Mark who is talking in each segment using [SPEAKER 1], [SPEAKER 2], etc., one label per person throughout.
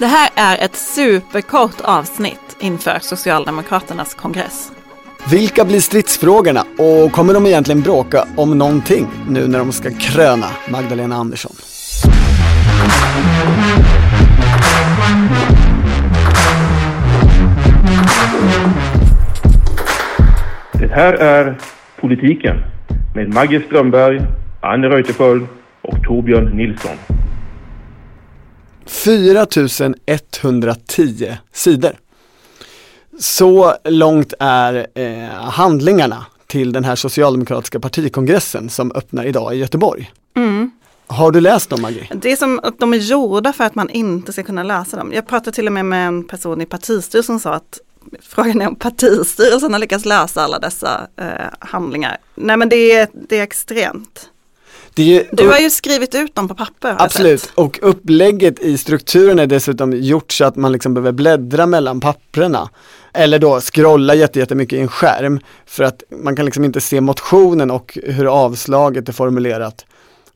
[SPEAKER 1] Det här är ett superkort avsnitt inför Socialdemokraternas kongress.
[SPEAKER 2] Vilka blir stridsfrågorna och kommer de egentligen bråka om någonting nu när de ska kröna Magdalena Andersson?
[SPEAKER 3] Det här är Politiken med Maggie Strömberg, Anne Reuterskiöld och Torbjörn Nilsson.
[SPEAKER 2] 4110 sidor. Så långt är eh, handlingarna till den här socialdemokratiska partikongressen som öppnar idag i Göteborg.
[SPEAKER 1] Mm.
[SPEAKER 2] Har du läst dem Maggie?
[SPEAKER 1] Det är som att de är gjorda för att man inte ska kunna läsa dem. Jag pratade till och med med en person i partistyrelsen som sa att frågan är om partistyrelsen har lyckats läsa alla dessa eh, handlingar. Nej men det är, det är extremt.
[SPEAKER 2] Ju,
[SPEAKER 1] Du har ju skrivit ut dem på papper.
[SPEAKER 2] Absolut, och upplägget i strukturen är dessutom gjort så att man liksom behöver bläddra mellan papprena. Eller då scrolla jätte- jättemycket i en skärm för att man kan liksom inte se motionen och hur avslaget är formulerat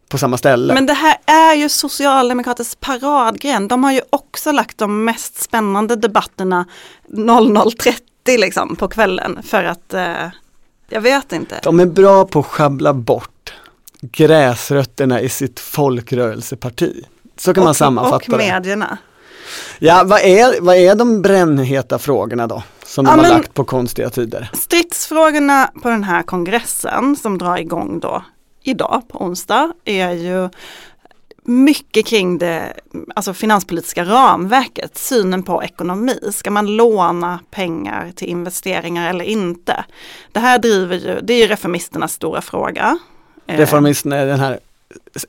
[SPEAKER 2] på samma ställe.
[SPEAKER 1] Men det här är ju Socialdemokraternas paradgren. De har ju också lagt de mest spännande debatterna 00.30 liksom på kvällen för att eh, jag vet inte.
[SPEAKER 2] De är bra på att schabbla bort gräsrötterna i sitt folkrörelseparti. Så kan man
[SPEAKER 1] och,
[SPEAKER 2] sammanfatta
[SPEAKER 1] och
[SPEAKER 2] det.
[SPEAKER 1] medierna.
[SPEAKER 2] Ja, vad är, vad är de brännheta frågorna då? Som
[SPEAKER 1] Ja,
[SPEAKER 2] de har lagt på konstiga tider?
[SPEAKER 1] Stridsfrågorna på den här kongressen som drar igång då idag på onsdag är ju mycket kring det alltså finanspolitiska ramverket, synen på ekonomi. Ska man låna pengar till investeringar eller inte? Det här driver ju, det är ju reformisternas stora fråga.
[SPEAKER 2] Reformisterna är den här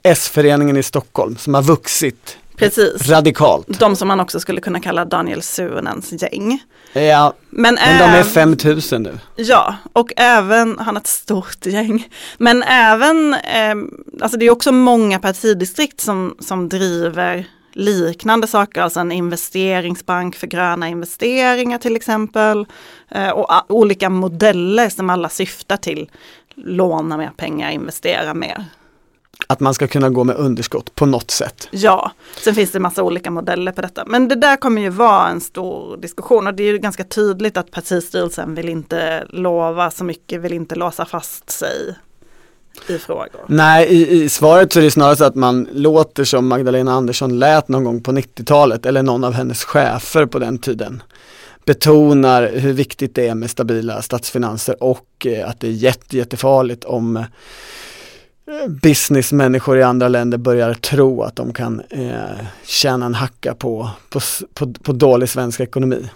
[SPEAKER 2] S-föreningen i Stockholm som har vuxit
[SPEAKER 1] Precis.
[SPEAKER 2] radikalt.
[SPEAKER 1] De som man också skulle kunna kalla Daniel Suhonens gäng.
[SPEAKER 2] Ja,
[SPEAKER 1] Men,
[SPEAKER 2] men de är
[SPEAKER 1] äv-
[SPEAKER 2] 5000 nu.
[SPEAKER 1] Ja, och även, han har ett stort gäng, men även, eh, alltså det är också många partidistrikt som, som driver liknande saker, alltså en investeringsbank för gröna investeringar till exempel. Eh, och olika modeller som alla syftar till låna mer pengar, investera mer.
[SPEAKER 2] Att man ska kunna gå med underskott på något sätt.
[SPEAKER 1] Ja, sen finns det massa olika modeller på detta. Men det där kommer ju vara en stor diskussion och det är ju ganska tydligt att partistyrelsen vill inte lova så mycket, vill inte låsa fast sig i frågor.
[SPEAKER 2] Nej, i, i svaret så är det snarare så att man låter som Magdalena Andersson lät någon gång på 90-talet eller någon av hennes chefer på den tiden. Betonar hur viktigt det är med stabila statsfinanser och eh, att det är jätte, jättefarligt om Eh, businessmänniskor i andra länder börjar tro att de kan eh, tjäna en hacka på, på, på, på dålig svensk ekonomi.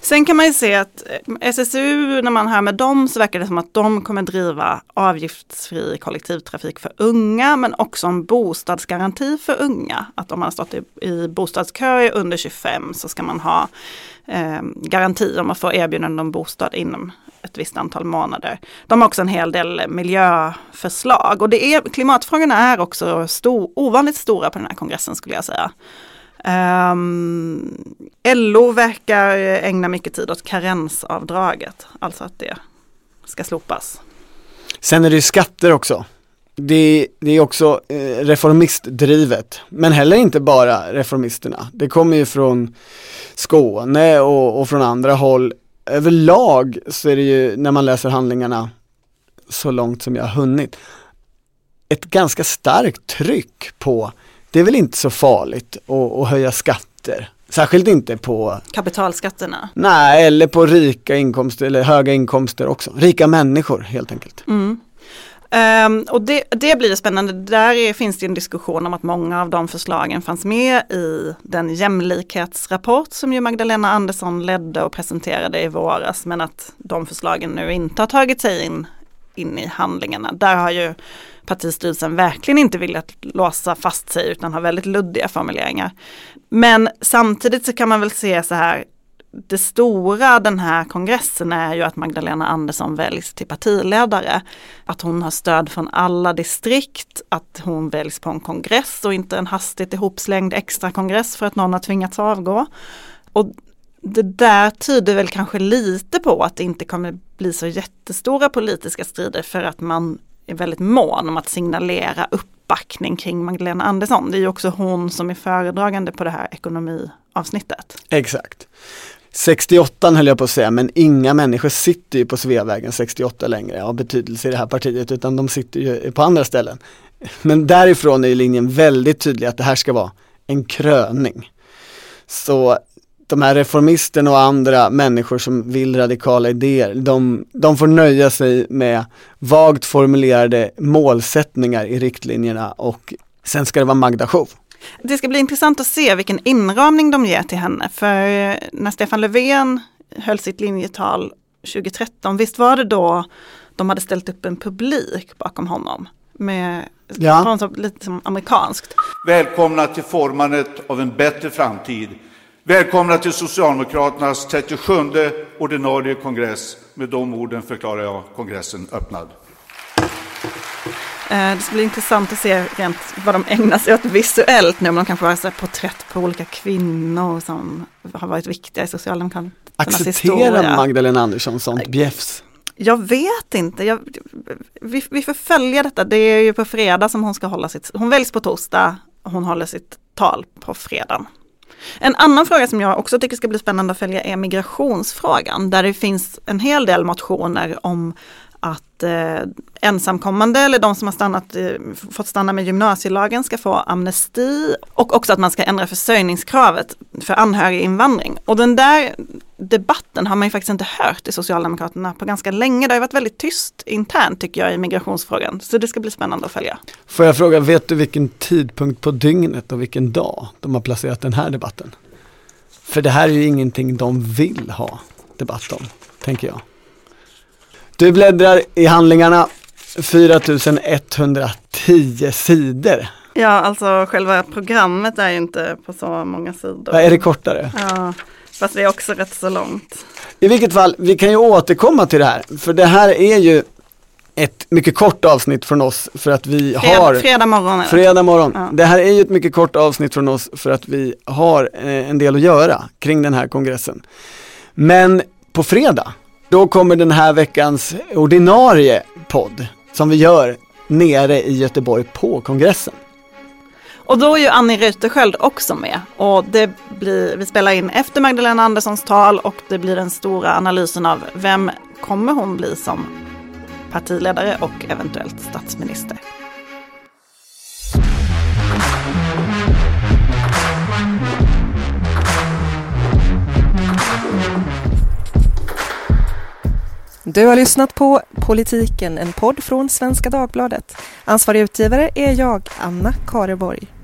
[SPEAKER 1] Sen kan man ju se att eh, SSU, när man hör med dem så verkar det som att de kommer driva avgiftsfri kollektivtrafik för unga men också en bostadsgaranti för unga. Att om man har stått i, i bostadskö under 25 så ska man ha eh, garanti om att få erbjudande om bostad inom ett visst antal månader. De har också en hel del miljöförslag och det är, klimatfrågorna är också stor, ovanligt stora på den här kongressen skulle jag säga. Ehm, um, LO verkar ägna mycket tid åt karensavdraget, alltså att det ska slopas.
[SPEAKER 2] Sen är det ju skatter också. Det, det är också eh, reformistdrivet, men heller inte bara reformisterna. Det kommer ju från Skåne och, och från andra håll. Överlag så är det ju, när man läser handlingarna, så långt som jag har hunnit, ett ganska starkt tryck på, det är väl inte så farligt att, höja skatter. Särskilt inte på,
[SPEAKER 1] Kapitalskatterna.
[SPEAKER 2] nej, eller på rika inkomster eller höga inkomster också. Rika människor helt enkelt.
[SPEAKER 1] Mm. Ehm, och det, det blir spännande. Där är, finns det en diskussion om att många av de förslagen fanns med i den jämlikhetsrapport som ju Magdalena Andersson ledde och presenterade i våras. Men att de förslagen nu inte har tagit sig in, in i handlingarna. Där har ju partistyrelsen verkligen inte velat låsa fast sig utan har väldigt luddiga formuleringar. Men samtidigt så kan man väl se så här, det stora den här kongressen är ju att Magdalena Andersson väljs till partiledare. Att hon har stöd från alla distrikt, att hon väljs på en kongress och inte en hastigt ihopslängd extra kongress för att någon har tvingats avgå. Och det där tyder väl kanske lite på att det inte kommer bli så jättestora politiska strider för att man är väldigt mån om att signalera uppbackning kring Magdalena Andersson. Det är ju också hon som är föredragande på det här ekonomiavsnittet.
[SPEAKER 2] Exakt. 68 höll jag på att säga, men inga människor sitter ju på Sveavägen 68 längre av betydelse i det här partiet, utan de sitter ju på andra ställen. Men därifrån är linjen väldigt tydlig att det här ska vara en kröning. Så de här reformisterna och andra människor som vill radikala idéer, de, de får nöja sig med vagt formulerade målsättningar i riktlinjerna och sen ska det vara Magda show.
[SPEAKER 1] Det ska bli intressant att se vilken inramning de ger till henne. För när Stefan Löfven höll sitt linjetal 2013, visst var det då de hade ställt upp en publik bakom honom? Med ja. lite som amerikanskt.
[SPEAKER 4] Välkomna till formandet av en bättre framtid. Välkomna till Socialdemokraternas 37 ordinarie kongress. Med de orden förklarar jag kongressen öppnad.
[SPEAKER 1] Eh, det ska bli intressant att se rent vad de ägnar sig åt visuellt nu, om de kanske har porträtt på olika kvinnor som har varit viktiga i Socialdemokraternas
[SPEAKER 2] historia. Accepterar Magdalena Andersson sånt bjäfs?
[SPEAKER 1] Jag vet inte, jag, vi, vi får följa detta. Det är ju på fredag som hon ska hålla sitt, hon väljs på torsdag, hon håller sitt tal på fredag. En annan fråga som jag också tycker ska bli spännande att följa är migrationsfrågan, där det finns en hel del motioner om att eh, ensamkommande eller de som har stannat, eh, fått stanna med gymnasielagen ska få amnesti och också att man ska ändra försörjningskravet för anhöriginvandring. Och den där debatten har man ju faktiskt inte hört i Socialdemokraterna på ganska länge. Det har varit väldigt tyst internt tycker jag i migrationsfrågan. Så det ska bli spännande att följa.
[SPEAKER 2] Får jag fråga, vet du vilken tidpunkt på dygnet och vilken dag de har placerat den här debatten? För det här är ju ingenting de vill ha debatt om, tänker jag. Du bläddrar i handlingarna 4110 sidor.
[SPEAKER 1] Ja, alltså själva programmet är ju inte på så många sidor. Ja,
[SPEAKER 2] är det kortare?
[SPEAKER 1] Ja, fast det är också rätt så långt.
[SPEAKER 2] I vilket fall, vi kan ju återkomma till det här, för det här är ju ett mycket kort avsnitt från oss för att vi
[SPEAKER 1] fredag,
[SPEAKER 2] har
[SPEAKER 1] Fredag morgon.
[SPEAKER 2] Fredag morgon. Ja. Det här är ju ett mycket kort avsnitt från oss för att vi har eh, en del att göra kring den här kongressen. Men på fredag då kommer den här veckans ordinarie podd som vi gör nere i Göteborg på kongressen.
[SPEAKER 1] Och då är ju Annie Reuterskiöld också med och det blir, vi spelar in efter Magdalena Anderssons tal och det blir den stora analysen av vem kommer hon bli som partiledare och eventuellt statsminister.
[SPEAKER 5] Du har lyssnat på Politiken, en podd från Svenska Dagbladet. Ansvarig utgivare är jag, Anna Kareborg.